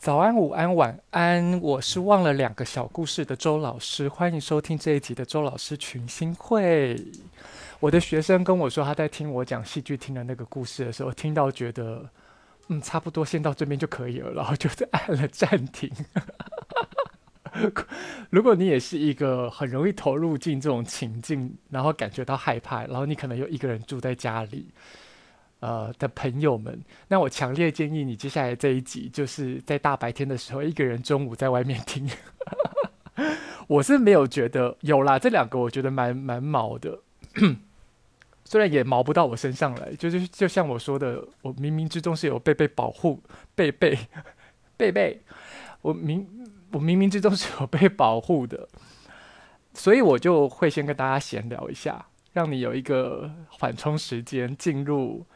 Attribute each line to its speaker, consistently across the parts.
Speaker 1: 早安，午安，晚安。我是忘了两个小故事的周老师，欢迎收听这一集的周老师群星会。我的学生跟我说，他在听我讲戏剧厅的那个故事的时候，听到觉得嗯，差不多先到这边就可以了，然后就按了暂停。如果你也是一个很容易投入进这种情境，然后感觉到害怕，然后你可能又一个人住在家里。呃的朋友们，那我强烈建议你接下来这一集就是在大白天的时候，一个人中午在外面听。我是没有觉得有啦，这两个我觉得蛮蛮毛的，虽然也毛不到我身上来，就是就像我说的，我冥冥之中是有被被保护，被被被被，我冥我冥冥之中是有被保护的，所以我就会先跟大家闲聊一下，让你有一个缓冲时间进入。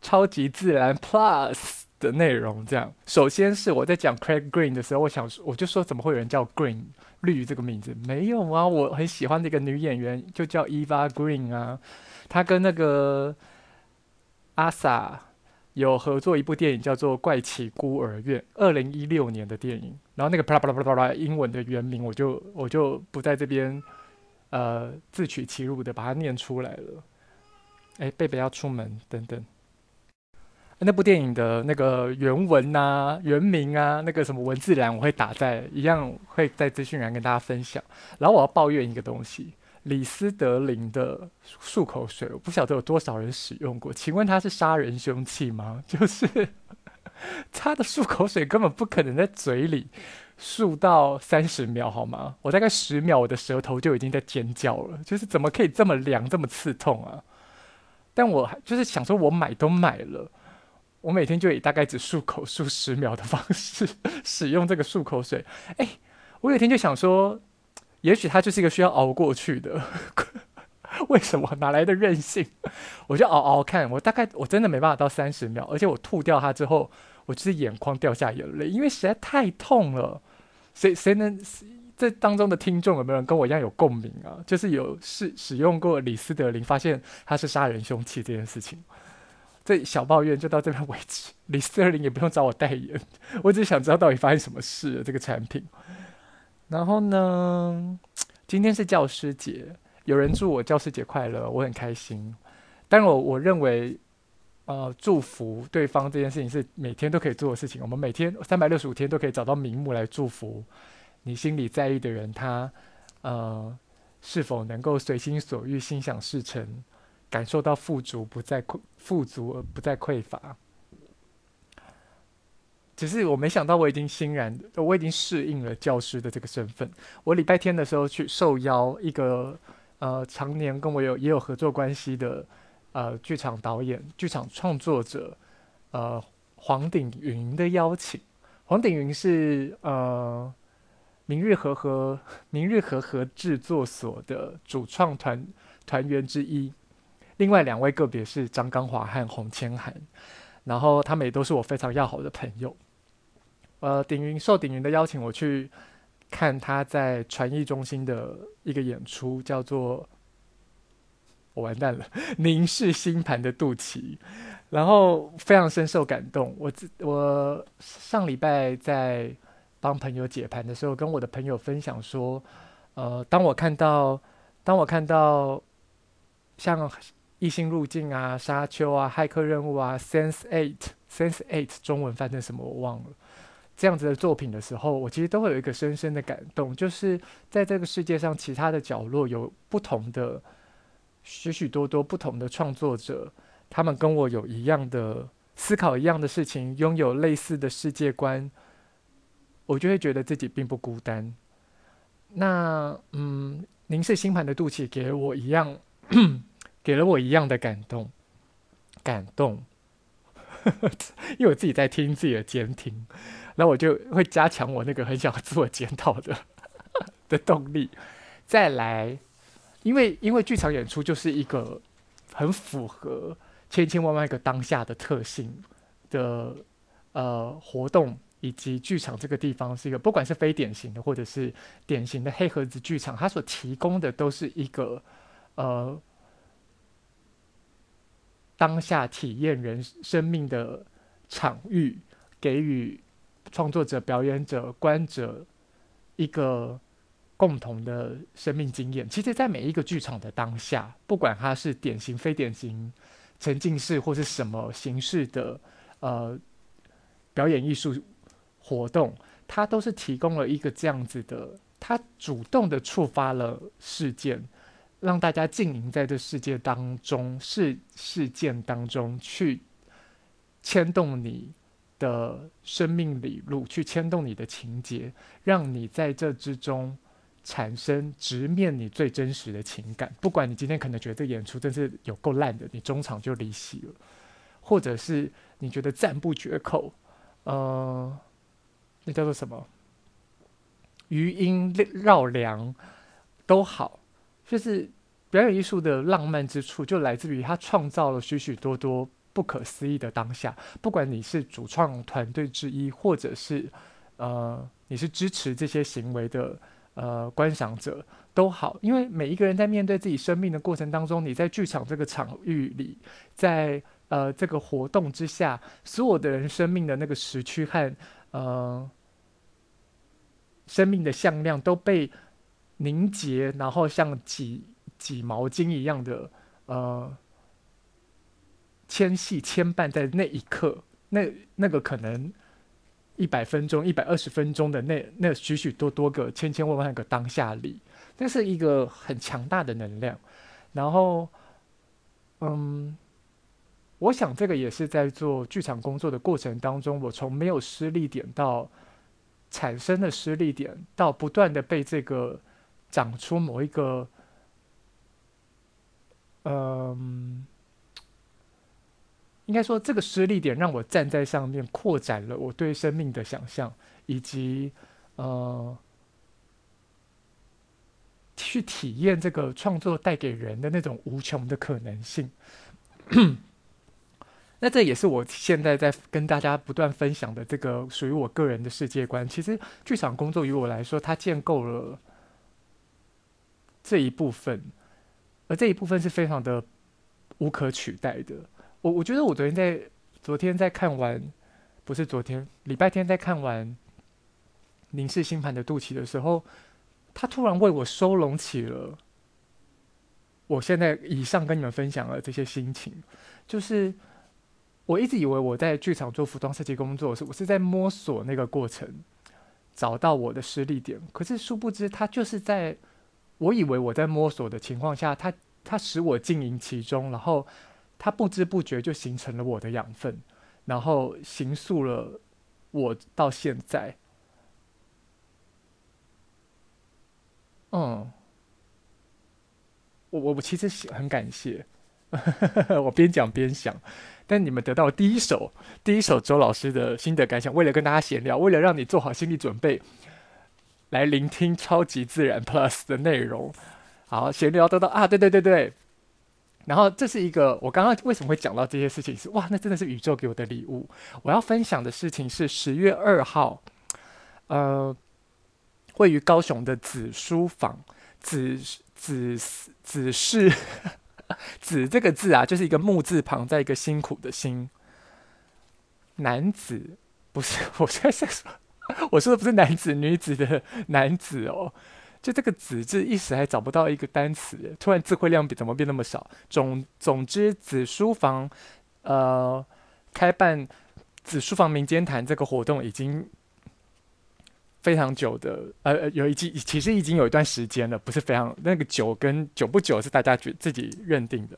Speaker 1: 超级自然 Plus 的内容，这样。首先是我在讲 Craig Green 的时候，我想我就说，怎么会有人叫 Green 绿这个名字？没有啊，我很喜欢的一个女演员，就叫 Eva Green 啊。她跟那个阿 Sa 有合作一部电影，叫做《怪奇孤儿院》，二零一六年的电影。然后那个啪啦啪啦啪啦英文的原名，我就我就不在这边呃自取其辱的把它念出来了。哎，贝贝要出门，等等。那部电影的那个原文啊、原名啊、那个什么文字栏，我会打在一样，会在资讯栏跟大家分享。然后我要抱怨一个东西：李斯德林的漱口水，我不晓得有多少人使用过。请问它是杀人凶器吗？就是他的漱口水根本不可能在嘴里漱到三十秒，好吗？我大概十秒，我的舌头就已经在尖叫了。就是怎么可以这么凉、这么刺痛啊？但我就是想说，我买都买了。我每天就以大概只漱口漱十秒的方式 使用这个漱口水。哎，我有一天就想说，也许它就是一个需要熬过去的。为什么？哪来的韧性？我就熬熬看。我大概我真的没办法到三十秒，而且我吐掉它之后，我就是眼眶掉下眼泪，因为实在太痛了。谁谁能这当中的听众有没有人跟我一样有共鸣啊？就是有使使用过李斯德林，发现它是杀人凶器这件事情。这小抱怨就到这边为止。李斯特林也不用找我代言，我只是想知道到底发生什么事这个产品。然后呢，今天是教师节，有人祝我教师节快乐，我很开心。但我我认为，呃，祝福对方这件事情是每天都可以做的事情。我们每天三百六十五天都可以找到名目来祝福你心里在意的人，他呃是否能够随心所欲、心想事成。感受到富足，不再匮富足而不再匮乏。只是我没想到，我已经欣然，我已经适应了教师的这个身份。我礼拜天的时候去受邀一个呃，常年跟我有也有合作关系的呃剧场导演、剧场创作者呃黄鼎云的邀请。黄鼎云是呃明日和和明日和和制作所的主创团团员之一。另外两位个别是张刚华和洪千涵，然后他们也都是我非常要好的朋友。呃，鼎云受鼎云的邀请，我去看他在传艺中心的一个演出，叫做“我完蛋了”，凝视星盘的肚脐，然后非常深受感动。我我上礼拜在帮朋友解盘的时候，跟我的朋友分享说，呃，当我看到，当我看到像。异星入境啊，沙丘啊，骇客任务啊，Sense Eight，Sense Eight 中文翻成什么我忘了。这样子的作品的时候，我其实都会有一个深深的感动，就是在这个世界上其他的角落有不同的许许多多不同的创作者，他们跟我有一样的思考，一样的事情，拥有类似的世界观，我就会觉得自己并不孤单。那嗯，凝视星盘的肚脐给我一样。给了我一样的感动，感动，因为我自己在听自己的监听，然后我就会加强我那个很想自我检讨的 的动力。再来，因为因为剧场演出就是一个很符合千千万万个当下的特性的呃活动，以及剧场这个地方是一个不管是非典型的或者是典型的黑盒子剧场，它所提供的都是一个呃。当下体验人生命的场域，给予创作者、表演者、观者一个共同的生命经验。其实，在每一个剧场的当下，不管它是典型、非典型、沉浸式或是什么形式的呃表演艺术活动，它都是提供了一个这样子的，它主动的触发了事件，让大家浸淫在这世界当中，是事件当中去牵动你的生命里路，去牵动你的情节，让你在这之中产生直面你最真实的情感。不管你今天可能觉得演出真是有够烂的，你中场就离席了，或者是你觉得赞不绝口，呃，那叫做什么？余音绕梁都好，就是表演艺术的浪漫之处，就来自于它创造了许许多多。不可思议的当下，不管你是主创团队之一，或者是呃你是支持这些行为的呃观赏者都好，因为每一个人在面对自己生命的过程当中，你在剧场这个场域里，在呃这个活动之下，所有的人生命的那个时区和呃生命的向量都被凝结，然后像挤挤毛巾一样的呃。牵系牵绊在那一刻，那那个可能一百分钟、一百二十分钟的那那许许多多个千千万万个当下里，那是一个很强大的能量。然后，嗯，我想这个也是在做剧场工作的过程当中，我从没有失力点到产生的失力点，到不断的被这个长出某一个，嗯。应该说，这个失力点让我站在上面，扩展了我对生命的想象，以及呃，去体验这个创作带给人的那种无穷的可能性。那这也是我现在在跟大家不断分享的这个属于我个人的世界观。其实，剧场工作于我来说，它建构了这一部分，而这一部分是非常的无可取代的。我我觉得我昨天在昨天在看完，不是昨天礼拜天在看完《凝视星盘的肚脐》的时候，他突然为我收拢起了我现在以上跟你们分享的这些心情。就是我一直以为我在剧场做服装设计工作，是我是在摸索那个过程，找到我的失力点。可是殊不知，他就是在我以为我在摸索的情况下，它它使我浸淫其中，然后。它不知不觉就形成了我的养分，然后形塑了我到现在。嗯，我我我其实很感谢，我边讲边想，但你们得到第一手第一手周老师的心得感想，为了跟大家闲聊，为了让你做好心理准备，来聆听超级自然 Plus 的内容。好，闲聊得到啊，对对对对。然后这是一个，我刚刚为什么会讲到这些事情是？哇，那真的是宇宙给我的礼物。我要分享的事情是十月二号，呃，位于高雄的子书房，子子子是子这个字啊，就是一个木字旁，在一个辛苦的辛。男子不是，我现在在说，我说的不是男子女子的男子哦。就这个“子”字一时还找不到一个单词，突然词汇量比怎么变那么少？总总之，子书房呃开办子书房民间谈这个活动已经非常久的，呃，有一季其实已经有一段时间了，不是非常那个久跟久不久是大家觉自己认定的。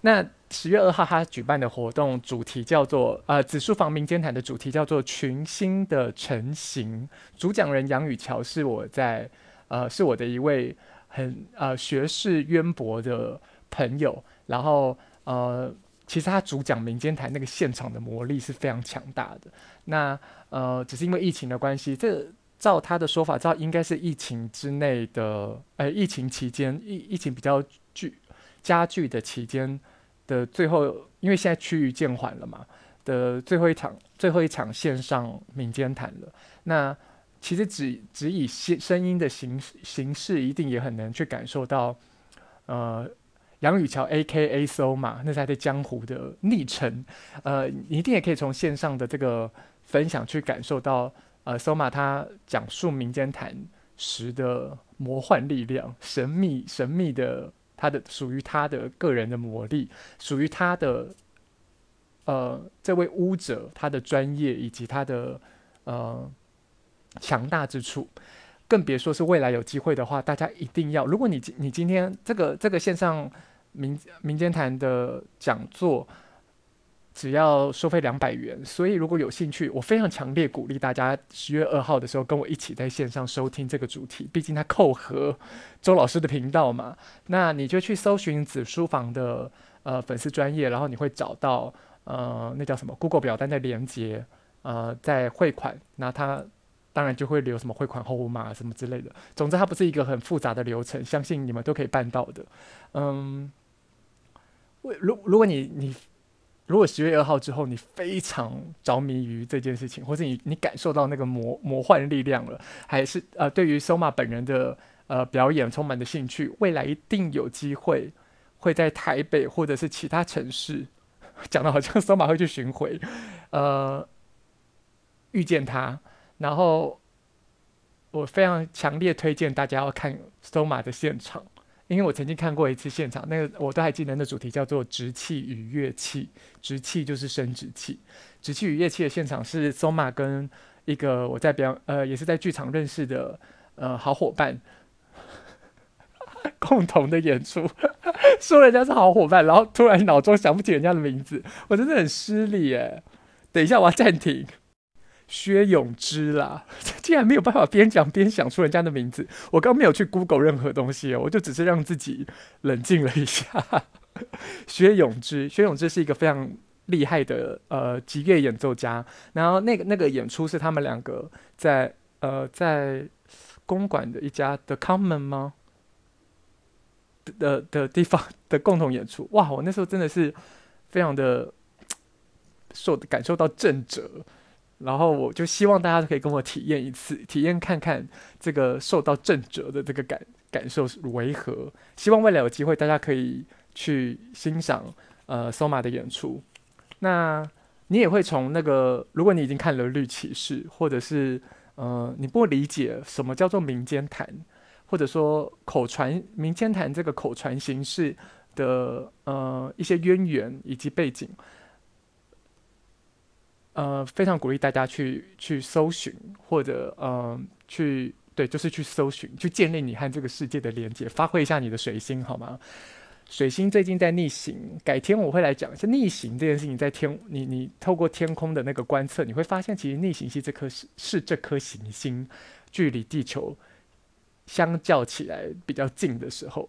Speaker 1: 那十月二号他举办的活动主题叫做呃子书坊民间谈的主题叫做群星的成型，主讲人杨雨乔是我在。呃，是我的一位很呃学识渊博的朋友，然后呃，其实他主讲民间谈那个现场的魔力是非常强大的。那呃，只是因为疫情的关系，这照他的说法，照应该是疫情之内的，呃，疫情期间疫疫情比较剧加剧的期间的最后，因为现在趋于渐缓了嘛的最后一场最后一场线上民间谈了。那其实只只以声声音的形形式，一定也很难去感受到，呃，杨雨乔 A.K.A. So 嘛，那是他的江湖的昵称，呃，一定也可以从线上的这个分享去感受到，呃，Soma 他讲述民间谈时的魔幻力量，神秘神秘的他的属于他的个人的魔力，属于他的呃这位巫者他的专业以及他的呃强大之处。更别说是未来有机会的话，大家一定要。如果你你今天这个这个线上民民间谈的讲座，只要收费两百元，所以如果有兴趣，我非常强烈鼓励大家十月二号的时候跟我一起在线上收听这个主题。毕竟它扣合周老师的频道嘛，那你就去搜寻子书房的呃粉丝专业，然后你会找到呃那叫什么 Google 表单的连接，呃在汇款，那它。当然就会留什么汇款后码什么之类的。总之，它不是一个很复杂的流程，相信你们都可以办到的。嗯，如如果你你如果十月二号之后你非常着迷于这件事情，或者你你感受到那个魔魔幻力量了，还是呃对于 Soma 本人的呃表演充满的兴趣，未来一定有机会会在台北或者是其他城市，讲的好像 Soma 会去巡回，呃，遇见他。然后，我非常强烈推荐大家要看 Soma 的现场，因为我曾经看过一次现场，那个我都还记得，那主题叫做“直气与乐器”，直气就是生殖器，直气与乐器的现场是 Soma 跟一个我在表呃也是在剧场认识的呃好伙伴共同的演出，说人家是好伙伴，然后突然脑中想不起人家的名字，我真的很失礼哎，等一下我要暂停。薛永之啦，竟然没有办法边讲边想出人家的名字。我刚没有去 Google 任何东西哦，我就只是让自己冷静了一下。薛永之，薛永之是一个非常厉害的呃击乐演奏家。然后那个那个演出是他们两个在呃在公馆的一家 The Common 吗的的，的地方的共同演出。哇，我那时候真的是非常的受感受到震慑。然后我就希望大家可以跟我体验一次，体验看看这个受到震折的这个感感受是为何。希望未来有机会，大家可以去欣赏呃 Soma 的演出。那你也会从那个，如果你已经看了《绿骑士》，或者是呃你不理解什么叫做民间谈，或者说口传民间谈这个口传形式的呃一些渊源以及背景。呃，非常鼓励大家去去搜寻，或者呃，去对，就是去搜寻，去建立你和这个世界的连接，发挥一下你的水星，好吗？水星最近在逆行，改天我会来讲一下逆行这件事情。在天，你你透过天空的那个观测，你会发现，其实逆行系这颗是是这颗行星距离地球相较起来比较近的时候。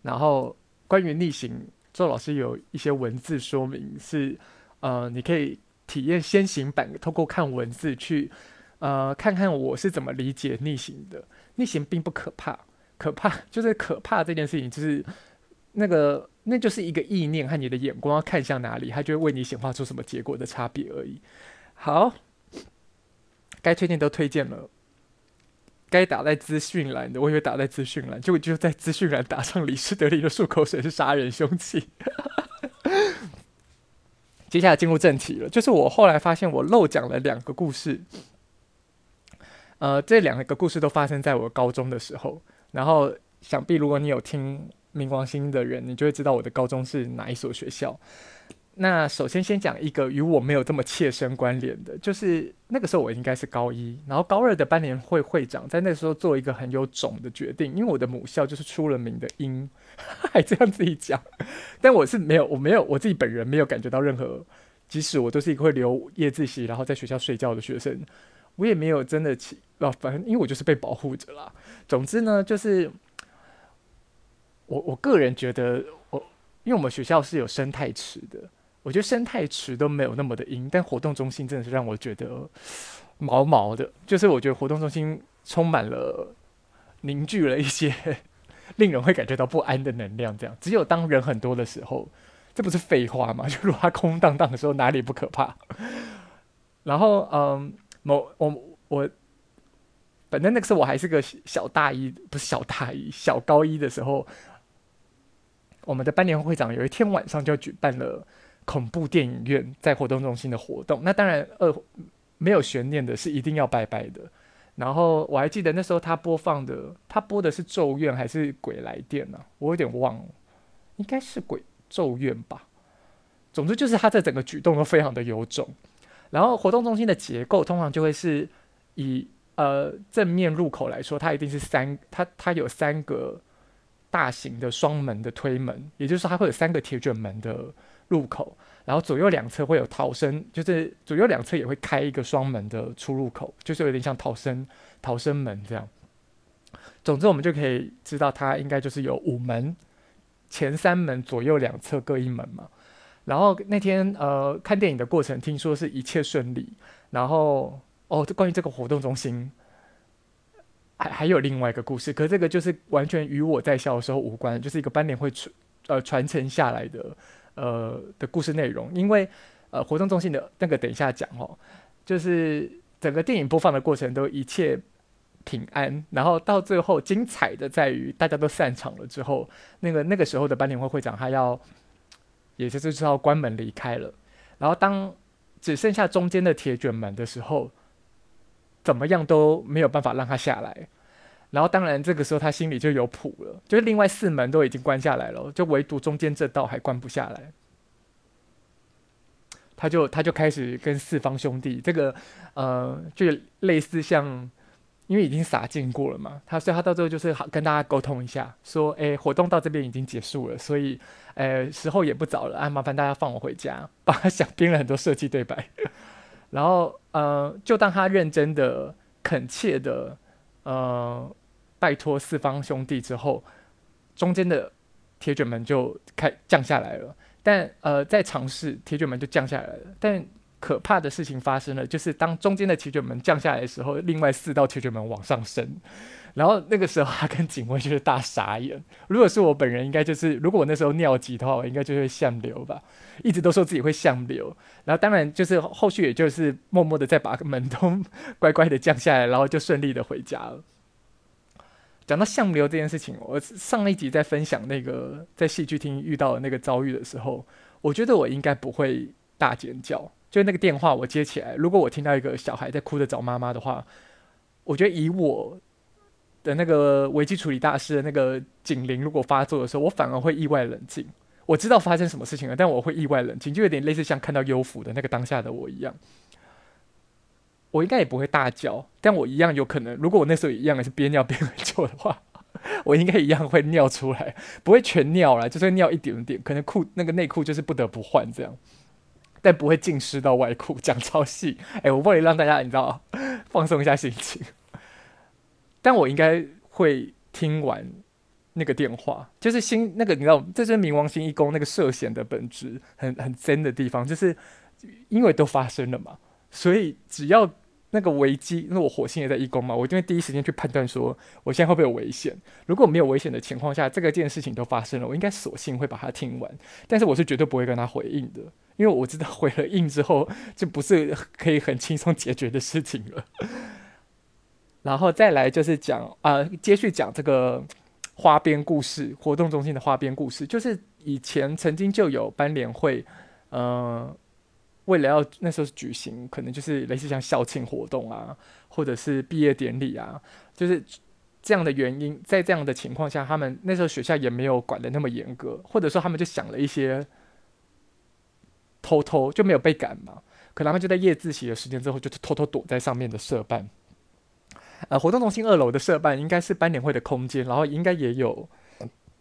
Speaker 1: 然后关于逆行，周老师有一些文字说明是，呃，你可以。体验先行版，透过看文字去，呃，看看我是怎么理解逆行的。逆行并不可怕，可怕 就是可怕这件事情，就是那个，那就是一个意念和你的眼光要看向哪里，它就会为你显化出什么结果的差别而已。好，该推荐都推荐了，该打在资讯栏的，我以为打在资讯栏，结果就在资讯栏打上李斯德林的漱口水是杀人凶器。接下来进入正题了，就是我后来发现我漏讲了两个故事，呃，这两个故事都发生在我高中的时候。然后，想必如果你有听冥王星的人，你就会知道我的高中是哪一所学校。那首先先讲一个与我没有这么切身关联的，就是那个时候我应该是高一，然后高二的班联会会长在那时候做一个很有种的决定，因为我的母校就是出了名的阴，还这样自己讲，但我是没有，我没有我自己本人没有感觉到任何，即使我都是一个会留夜自习然后在学校睡觉的学生，我也没有真的起，啊，反正因为我就是被保护着啦。总之呢，就是我我个人觉得我，因为我们学校是有生态池的。我觉得生态池都没有那么的阴，但活动中心真的是让我觉得毛毛的。就是我觉得活动中心充满了凝聚了一些 令人会感觉到不安的能量。这样，只有当人很多的时候，这不是废话吗？就如果它空荡荡的时候，哪里不可怕？然后，嗯，某我我反正那个时候我还是个小大一，不是小大一，小高一的时候，我们的班联会会长有一天晚上就举办了。恐怖电影院在活动中心的活动。那当然，呃，没有悬念的是一定要拜拜的。然后我还记得那时候他播放的，他播的是《咒怨》还是《鬼来电》呢？我有点忘了，应该是《鬼咒怨》吧。总之就是他这整个举动都非常的有种。然后活动中心的结构通常就会是以呃正面入口来说，它一定是三，它它有三个大型的双门的推门，也就是说它会有三个铁卷门的入口。然后左右两侧会有逃生，就是左右两侧也会开一个双门的出入口，就是有点像逃生逃生门这样。总之，我们就可以知道它应该就是有五门，前三门左右两侧各一门嘛。然后那天呃看电影的过程，听说是一切顺利。然后哦，关于这个活动中心还还有另外一个故事，可这个就是完全与我在校的时候无关，就是一个班联会传呃传承下来的。呃的故事内容，因为呃活动中心的那个等一下讲哦，就是整个电影播放的过程都一切平安，然后到最后精彩的在于大家都散场了之后，那个那个时候的班联会会长他要，也就是要关门离开了，然后当只剩下中间的铁卷门的时候，怎么样都没有办法让他下来。然后，当然，这个时候他心里就有谱了，就是另外四门都已经关下来了，就唯独中间这道还关不下来。他就他就开始跟四方兄弟，这个呃，就类似像，因为已经洒进过了嘛，他所以他到最后就是跟大家沟通一下，说，哎，活动到这边已经结束了，所以，呃，时候也不早了，啊，麻烦大家放我回家，帮他想编了很多设计对白，然后呃，就当他认真的、恳切的，呃。拜托四方兄弟之后，中间的铁卷门就开降下来了。但呃，在尝试铁卷门就降下来了。但可怕的事情发生了，就是当中间的铁卷门降下来的时候，另外四道铁卷门往上升。然后那个时候，他跟警卫就是大傻眼。如果是我本人，应该就是如果我那时候尿急的话，我应该就会向流吧。一直都说自己会向流，然后当然就是后续也就是默默的再把门都乖乖的降下来，然后就顺利的回家了。讲到相流这件事情，我上一集在分享那个在戏剧厅遇到的那个遭遇的时候，我觉得我应该不会大尖叫。就那个电话我接起来，如果我听到一个小孩在哭着找妈妈的话，我觉得以我的那个危机处理大师的那个警铃如果发作的时候，我反而会意外冷静。我知道发生什么事情了，但我会意外冷静，就有点类似像看到幽浮的那个当下的我一样。我应该也不会大叫，但我一样有可能。如果我那时候一样也是憋尿憋很久的话，我应该一样会尿出来，不会全尿了，就是尿一点点，可能裤那个内裤就是不得不换这样，但不会浸湿到外裤。讲超细，哎、我为了让大家你知道放松一下心情，但我应该会听完那个电话，就是新那个你知道，这是冥王星一宫那个涉险的本质，很很真的地方，就是因为都发生了嘛，所以只要。那个危机，因为我火星也在一宫嘛，我就会第一时间去判断说，我现在会不会有危险？如果没有危险的情况下，这个件事情都发生了，我应该索性会把它听完。但是我是绝对不会跟他回应的，因为我知道回了应之后，就不是可以很轻松解决的事情了。然后再来就是讲啊、接续讲这个花边故事，活动中心的花边故事，就是以前曾经就有班联会，嗯、呃。为了要那时候举行，可能就是类似像校庆活动啊，或者是毕业典礼啊，就是这样的原因，在这样的情况下，他们那时候学校也没有管得那么严格，或者说他们就想了一些偷偷就没有被赶嘛，可能他们就在夜自习的时间之后，就偷偷躲在上面的社办。呃，活动中心二楼的社办应该是班联会的空间，然后应该也有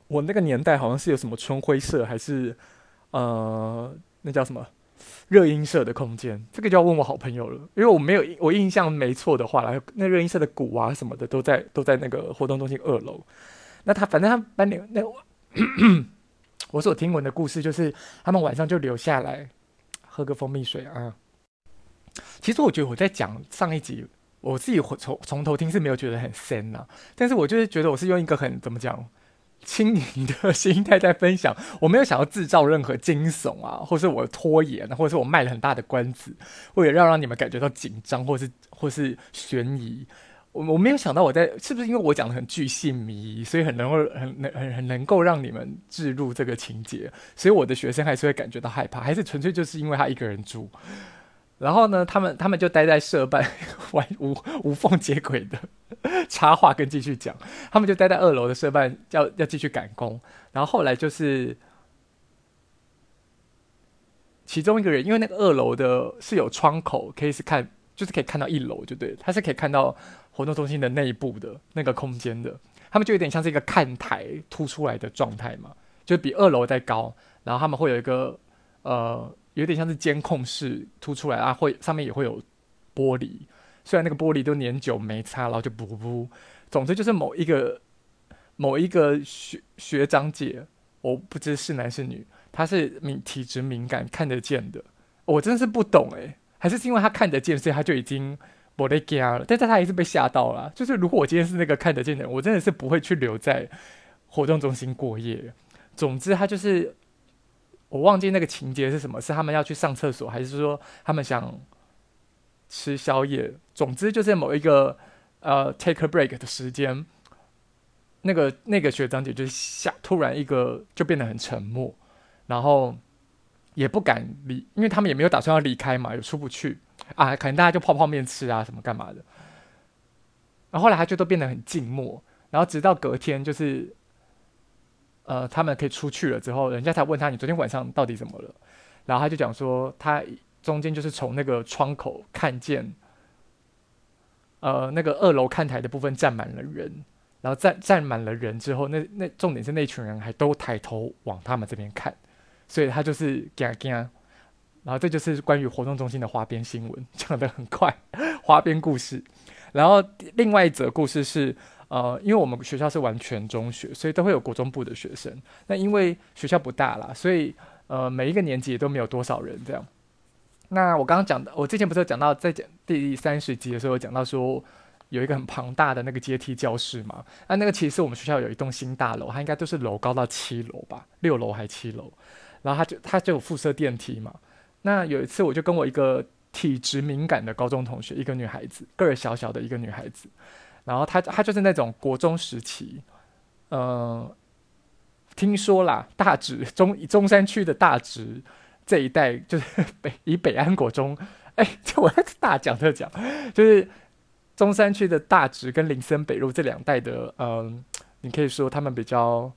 Speaker 1: 我那个年代好像是有什么春晖社，还是呃那叫什么？热音社的空间，这个就要问我好朋友了，因为我没有我印象没错的话，然后那热音社的鼓啊什么的都在都在那个活动中心二楼。那他反正他班里那，我所听闻的故事就是，他们晚上就留下来喝个蜂蜜水啊。其实我觉得我在讲上一集，我自己从从头听是没有觉得很深呐，但是我就是觉得我是用一个很怎么讲。轻盈的心态在分享，我没有想要制造任何惊悚啊，或是我拖延，或者是我卖了很大的关子，为了要让你们感觉到紧张，或是或是悬疑。我我没有想到我在是不是因为我讲的很巨细迷，所以很能够很能很很能够让你们置入这个情节，所以我的学生还是会感觉到害怕，还是纯粹就是因为他一个人住。然后呢，他们他们就待在社办 玩无无缝接轨的 插话跟继续讲，他们就待在二楼的社办要要继续赶工。然后后来就是其中一个人，因为那个二楼的是有窗口，可以是看，就是可以看到一楼，就对，他是可以看到活动中心的内部的那个空间的。他们就有点像是一个看台凸出来的状态嘛，就比二楼再高。然后他们会有一个呃。有点像是监控室凸出来啊，会上面也会有玻璃，虽然那个玻璃都年久没擦，然后就不补。总之就是某一个某一个学学长姐，我不知是男是女，他是敏体质敏感看得见的，我真的是不懂诶、还是，因为他看得见，所以他就已经不得惊了，但是他还是被吓到了。就是如果我今天是那个看得见的人，我真的是不会去留在活动中心过夜。总之他就是。我忘记那个情节是什么，是他们要去上厕所，还是说他们想吃宵夜？总之就是某一个呃 take a break 的时间，那个那个学长姐就下突然一个就变得很沉默，然后也不敢离，因为他们也没有打算要离开嘛，也出不去啊，可能大家就泡泡面吃啊什么干嘛的。然后后来他就都变得很静默，然后直到隔天就是。呃，他们可以出去了之后，人家才问他，你昨天晚上到底怎么了？然后他就讲说，他中间就是从那个窗口看见，呃，那个二楼看台的部分站满了人，然后站站满了人之后，那那重点是那群人还都抬头往他们这边看，所以他就是惊惊，然后这就是关于活动中心的花边新闻，讲得很快，花边故事。然后另外一则故事是。呃，因为我们学校是完全中学，所以都会有国中部的学生。那因为学校不大啦，所以呃每一个年级也都没有多少人这样。那我刚刚讲的，我之前不是有讲到，在讲第三十集的时候讲到说有一个很庞大的那个阶梯教室嘛。那那个其实我们学校有一栋新大楼，它应该都是楼高到七楼吧，六楼还七楼。然后它就它就有附设电梯嘛。那有一次我就跟我一个体质敏感的高中同学，一个女孩子，个儿小小的一个女孩子。然后他他就是那种国中时期，呃，听说啦，大直中中山区的大直这一带，就是 北以北安国中，哎，就我大讲特讲，就是中山区的大直跟林森北路这两带的，嗯、你可以说他们比较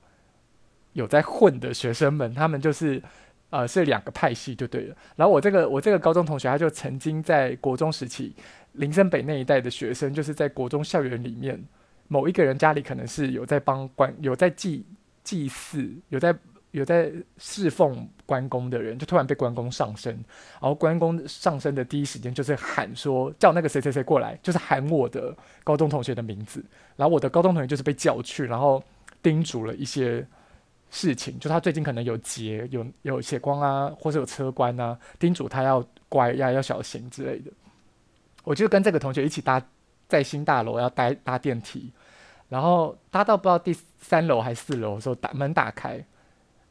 Speaker 1: 有在混的学生们，他们就是呃是两个派系就对了。然后我这个我这个高中同学，他就曾经在国中时期。林森北那一带的学生，就是在国中校园里面，某一个人家里可能是有在帮关、有在祭祭祀、有在有在侍奉关公的人，就突然被关公上身，然后关公上身的第一时间就是喊说叫那个谁谁谁过来，就是喊我的高中同学的名字，然后我的高中同学就是被叫去，然后叮嘱了一些事情，就他最近可能有劫、有有血光啊，或者有车关啊，叮嘱他要乖呀、要小心之类的。我就跟这个同学一起搭在新大楼要搭搭电梯，然后搭到不知道第三楼还是四楼的时候，打门打开，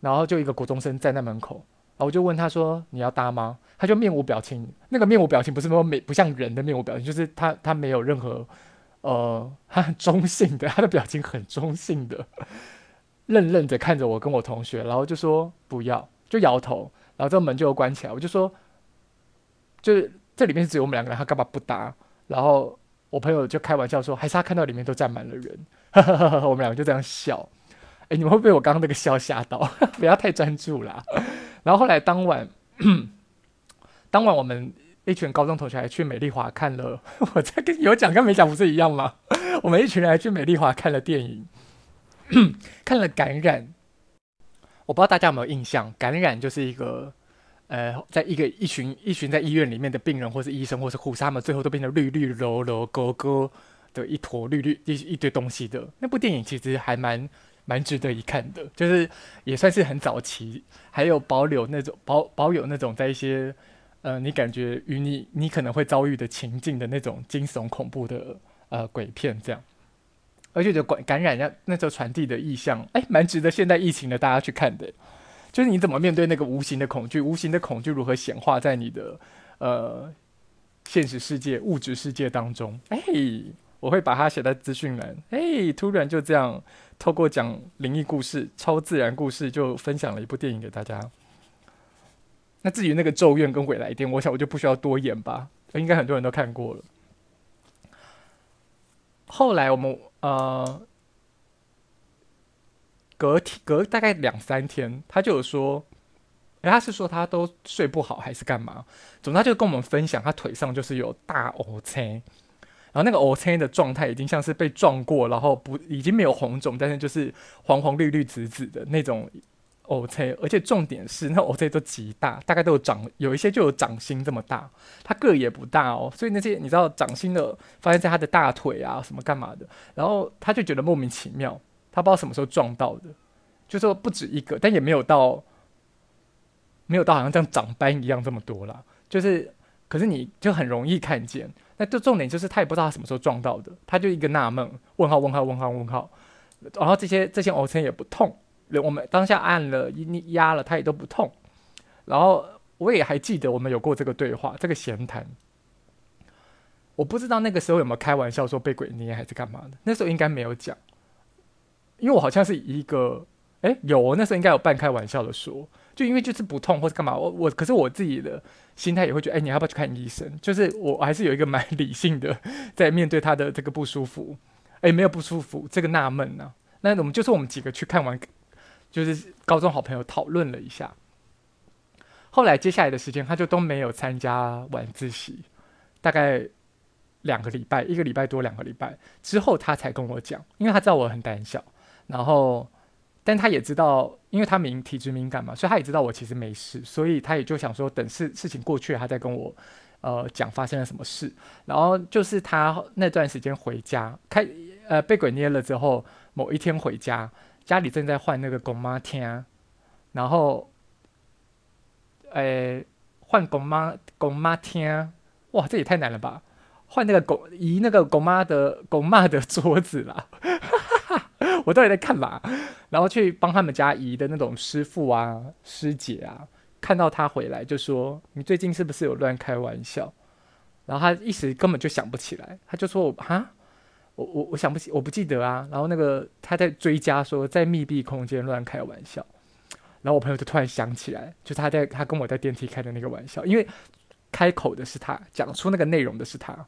Speaker 1: 然后就一个国中生站在门口，然后我就问他说：“你要搭吗？”他就面无表情，那个面无表情不是说没不像人的面无表情，就是他他没有任何呃，他很中性的，他的表情很中性的，愣愣的看着我跟我同学，然后就说不要，就摇头，然后这个门就关起来，我就说就是。这里面只有我们两个人，他干嘛不搭？然后我朋友就开玩笑说，还是他看到里面都站满了人。我们两个就这样笑。哎，你们会被我刚刚那个笑吓到？不要太专注啦。然后后来当晚，当晚我们一群高中同学还去美丽华看了。我在跟有讲跟没讲不是一样吗？我们一群人还去美丽华看了电影，看了《感染》。我不知道大家有没有印象，《感染》就是一个。呃，在一个一群一群在医院里面的病人，或是医生，或是护士，他们最后都变成绿绿柔柔、哥哥的一坨绿绿一一堆东西的那部电影，其实还蛮蛮值得一看的，就是也算是很早期，还有保留那种保保有那种在一些呃，你感觉与你你可能会遭遇的情境的那种惊悚恐怖的呃鬼片这样，而且就感感染那那时候传递的意象，哎，蛮值得现在疫情的大家去看的。就是你怎么面对那个无形的恐惧？无形的恐惧如何显化在你的呃现实世界、物质世界当中？哎，我会把它写在资讯栏。哎，突然就这样，透过讲灵异故事、超自然故事，就分享了一部电影给大家。那至于那个咒怨跟鬼来电，我想我就不需要多言吧，应该很多人都看过了。后来我们呃，隔天隔大概两三天，他就有说，他是说他都睡不好还是干嘛？总之他就跟我们分享，他腿上就是有大乌青，然后那个乌青的状态已经像是被撞过，然后不已经没有红肿，但是就是黄黄绿绿紫紫的那种。O C，而且重点是那 O C 都极大，大概都有掌，有一些就有掌心这么大。他个也不大哦，所以那些你知道掌心的发现在他的大腿啊什么干嘛的，然后他就觉得莫名其妙，他不知道什么时候撞到的，就说不止一个，但也没有到没有到好像像长斑一样这么多啦。就是可是你就很容易看见，那就重点就是他也不知道他什么时候撞到的，他就一个纳闷，问号问号问号问号，然后这些这些 O C 也不痛。我们当下按了一压了，它也都不痛。然后我也还记得我们有过这个对话，这个闲谈。我不知道那个时候有没有开玩笑说被鬼捏还是干嘛的。那时候应该没有讲，因为我好像是一个，哎，有那时候应该有半开玩笑的说，就因为就是不痛或者干嘛。我我可是我自己的心态也会觉得，哎，你要不要去看医生？就是我还是有一个蛮 理性的在面对他的这个不舒服。哎，没有不舒服，这个纳闷呢。那我们就是我们几个去看完。就是高中好朋友讨论了一下，后来接下来的时间他就都没有参加晚自习，大概两个礼拜，一个礼拜多两个礼拜之后，他才跟我讲，因为他知道我很胆小，然后但他也知道，因为他敏体质敏感嘛，所以他也知道我其实没事，所以他也就想说等事事情过去，他再跟我呃讲发生了什么事。然后就是他那段时间回家开呃被鬼捏了之后，某一天回家。家里正在换那个公妈厅，然后，诶，换公妈公妈厅，哇，这也太难了吧！换那个公移那个公妈的公妈的桌子啦，我到底在干嘛？然后去帮他们家移的那种师傅啊、师姐啊，看到他回来就说：“你最近是不是有乱开玩笑？”然后他一时根本就想不起来，他就说：“我哈。”我我我想不起，我不记得啊。然后那个他在追加说，在密闭空间乱开玩笑，然后我朋友就突然想起来，就是他在他跟我在电梯开的那个玩笑，因为开口的是他，讲出那个内容的是他，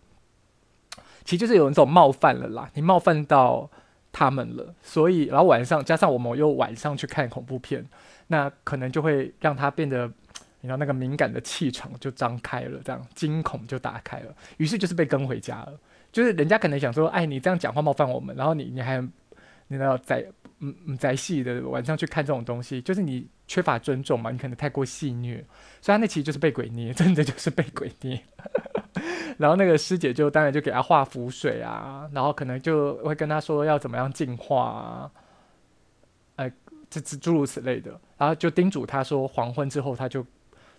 Speaker 1: 其实就是有一种冒犯了啦，你冒犯到他们了，所以然后晚上加上我们又晚上去看恐怖片，那可能就会让他变得，你知道那个敏感的气场就张开了，这样惊恐就打开了，于是就是被跟回家了。就是人家可能想说，哎，你这样讲话冒犯我们，然后你你还，你知道在嗯嗯在戏的晚上去看这种东西，就是你缺乏尊重嘛，你可能太过戏虐，所以他那其实就是被鬼捏，真的就是被鬼捏。然后那个师姐就当然就给他画符水啊，然后可能就会跟他说要怎么样净化啊，哎，这这诸如此类的，然后就叮嘱他说黄昏之后他就。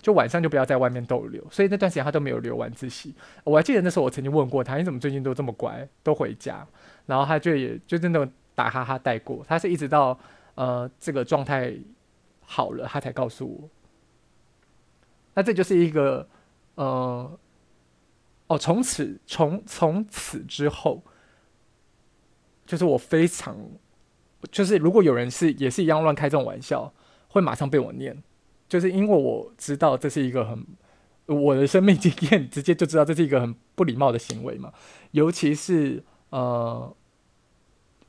Speaker 1: 就晚上就不要在外面逗留，所以那段时间他都没有留晚自习。我还记得那时候我曾经问过他，你怎么最近都这么乖，都回家？然后他就也就真的打哈哈带过。他是一直到呃这个状态好了，他才告诉我。那这就是一个呃哦，从此从从此之后，就是我非常就是如果有人是也是一样乱开这种玩笑，会马上被我念。就是因为我知道这是一个很我的生命经验，直接就知道这是一个很不礼貌的行为嘛。尤其是呃，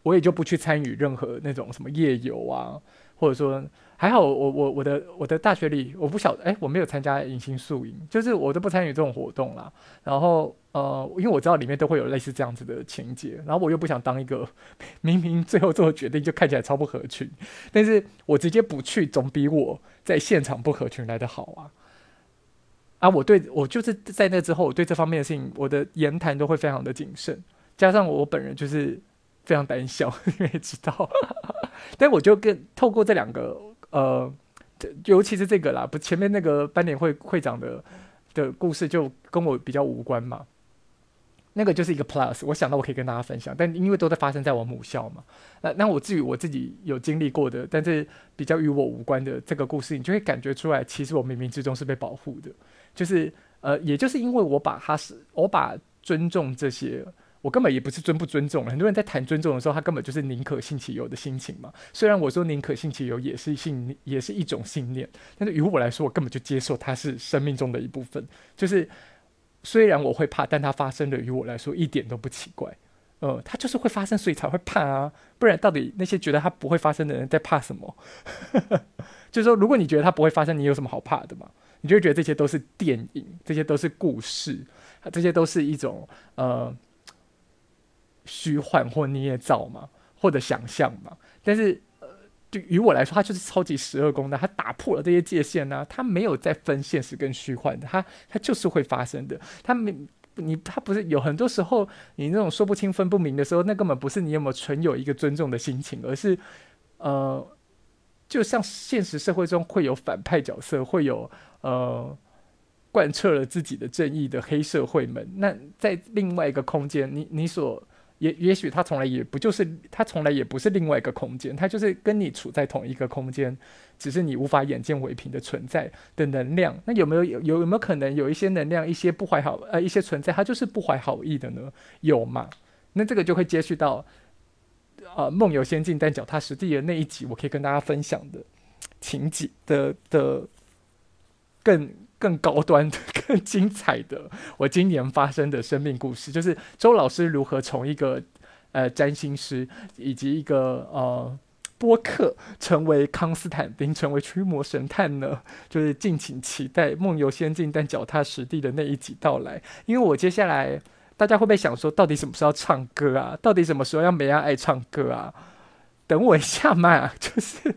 Speaker 1: 我也就不去参与任何那种什么夜游啊，或者说还好我我我的我的大学里我不晓得哎，我没有参加迎新宿营，就是我都不参与这种活动啦。然后。呃，因为我知道里面都会有类似这样子的情节，然后我又不想当一个 明明最后做的决定就看起来超不合群，但是我直接不去总比我在现场不合群来得好啊！啊，我对我就是在那之后，我对这方面的事情，我的言谈都会非常的谨慎，加上我本人就是非常胆小，你也知道，但我就跟透过这两个呃，尤其是这个啦，不前面那个班联会会长的的故事就跟我比较无关嘛。那个就是一个 plus，我想到我可以跟大家分享，但因为都在发生在我母校嘛，那那我至于我自己有经历过的，但是比较与我无关的这个故事，你就会感觉出来，其实我冥冥之中是被保护的，就是呃，也就是因为我把他是，我把尊重这些我根本也不是尊不尊重。很多人在谈尊重的时候，他根本就是宁可信其有的心情嘛。虽然我说宁可信其有也是信，也是一种信念，但是于我来说，我根本就接受它是生命中的一部分。就是虽然我会怕，但它发生的于我来说一点都不奇怪。呃，它就是会发生，所以才会怕啊。不然到底那些觉得它不会发生的人在怕什么？就是说，如果你觉得它不会发生，你有什么好怕的吗？你就会觉得这些都是电影，这些都是故事，这些都是一种呃。虚幻或捏造嘛，或者想象嘛，但是呃，对于我来说，它就是超级十二宫的，它打破了这些界限呢、它没有在分现实跟虚幻的，它它就是会发生的，它没你它不是有很多时候你那种说不清分不明的时候，那根本不是你有没有存有一个尊重的心情，而是呃，就像现实社会中会有反派角色，会有呃。贯彻了自己的正义的黑社会们，那在另外一个空间，你你所也也许他从来也不就是他从来也不是另外一个空间，他就是跟你处在同一个空间，只是你无法眼见为凭的存在的能量。那有没有有有没有可能有一些能量，一些不怀好呃一些存在，它就是不怀好意的呢？有吗？那这个就会接续到呃梦游仙境但脚踏实地的那一集，我可以跟大家分享的情景的的更。更高端的、更精彩的，我今年发生的生命故事，就是周老师如何从一个呃占星师以及一个呃播客，成为康斯坦丁，成为驱魔神探呢？就是敬请期待梦游仙境但脚踏实地的那一集到来。因为我接下来大家会不会想说，到底什么时候要唱歌啊？到底什么时候要没人爱唱歌啊？等我一下嘛，就是。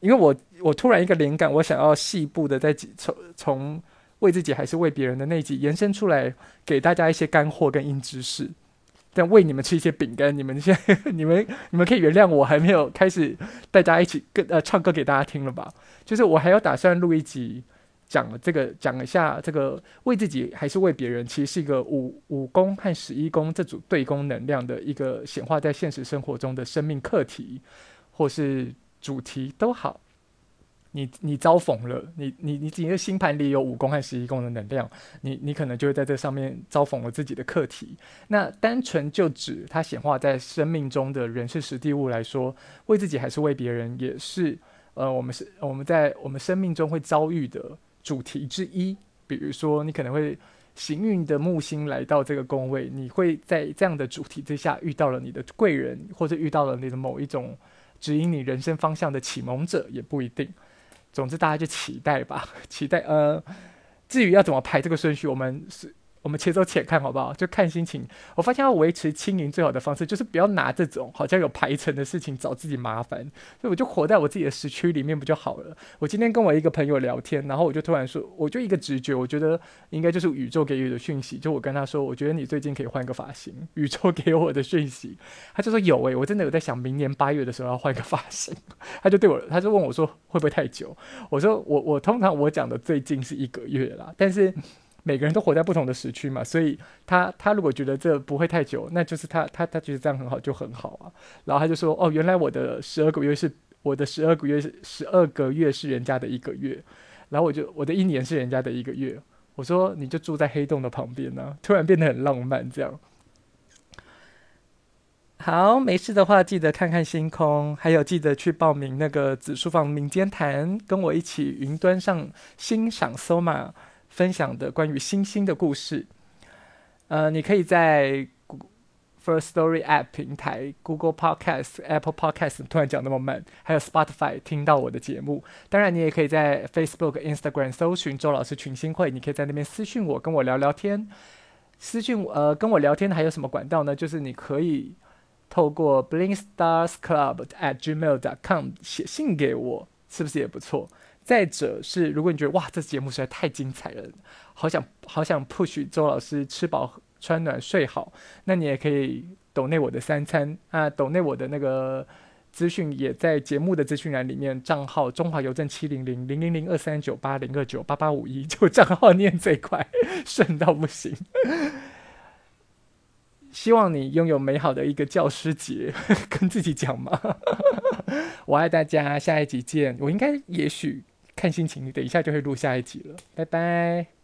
Speaker 1: 因为我我突然一个灵感，我想要细部的在从从为自己还是为别人的那集延伸出来，给大家一些干货跟硬知识。但为你们吃一些饼干，你们现在 你们你们可以原谅我还没有开始大家一起跟呃唱歌给大家听了吧？就是我还要打算录一集讲这个讲一下这个为自己还是为别人，其实是一个五五宫和十一宫这组对宫能量的一个显化在现实生活中的生命课题，或是。主题都好，你你遭逢了，你你你自己的星盘里有五宫和十一宫的能量，你你可能就会在这上面遭逢了自己的课题。那单纯就指它显化在生命中的人事实地物来说，为自己还是为别人，也是呃，我们是我们在我们生命中会遭遇的主题之一。比如说，你可能会行运的木星来到这个宫位，你会在这样的主题之下遇到了你的贵人，或者遇到了你的某一种。指引你人生方向的启蒙者也不一定。总之，大家就期待吧，期待。呃，至于要怎么排这个顺序，我们是。我们且走且看，好不好？就看心情。我发现要维持轻盈最好的方式，就是不要拿这种好像有排程的事情找自己麻烦。所以我就活在我自己的时区里面不就好了？我今天跟我一个朋友聊天，然后我就突然说，我就一个直觉，我觉得应该就是宇宙给予的讯息。就我跟他说，我觉得你最近可以换个发型。宇宙给我的讯息，他就说有诶、我真的有在想，明年八月的时候要换个发型。他就对我，他就问我说，会不会太久？我说我我通常我讲的最近是一个月啦，但是。每个人都活在不同的时区嘛，所以他他如果觉得这不会太久，那就是他他他觉得这样很好就很好啊。然后他就说：“哦，原来我的十二个月是我的十二个月是十二个月是人家的一个月，然后我就我的一年是人家的一个月。”我说：“你就住在黑洞的旁边呢、突然变得很浪漫这样。”好，没事的话记得看看星空，还有记得去报名那个紫书房民间谈，跟我一起云端上欣赏 Soma。分享的关于星星的故事，呃，你可以在 First Story App 平台、Google Podcast、Apple Podcast 突然讲那么慢，还有 Spotify 听到我的节目。当然，你也可以在 Facebook、Instagram 搜寻周老师群星会，你可以在那边私讯我，跟我聊聊天。私讯呃，跟我聊天还有什么管道呢？就是你可以透过 blinkstarsclub at gmail.com 写信给我，是不是也不错？再者是，如果你觉得哇，这节目实在太精彩了，好想好想 push 周老师吃饱穿暖睡好，那你也可以抖内我的三餐啊，抖内我的那个资讯也在节目的资讯栏里面，账号中华邮政七零零零零零二三九八零二九八八五一，就账号念最快，顺到不行。希望你拥有美好的一个教师节，跟自己讲嘛，我爱大家，下一集见。我应该也许。看心情，你等一下就会录下一集了，拜拜。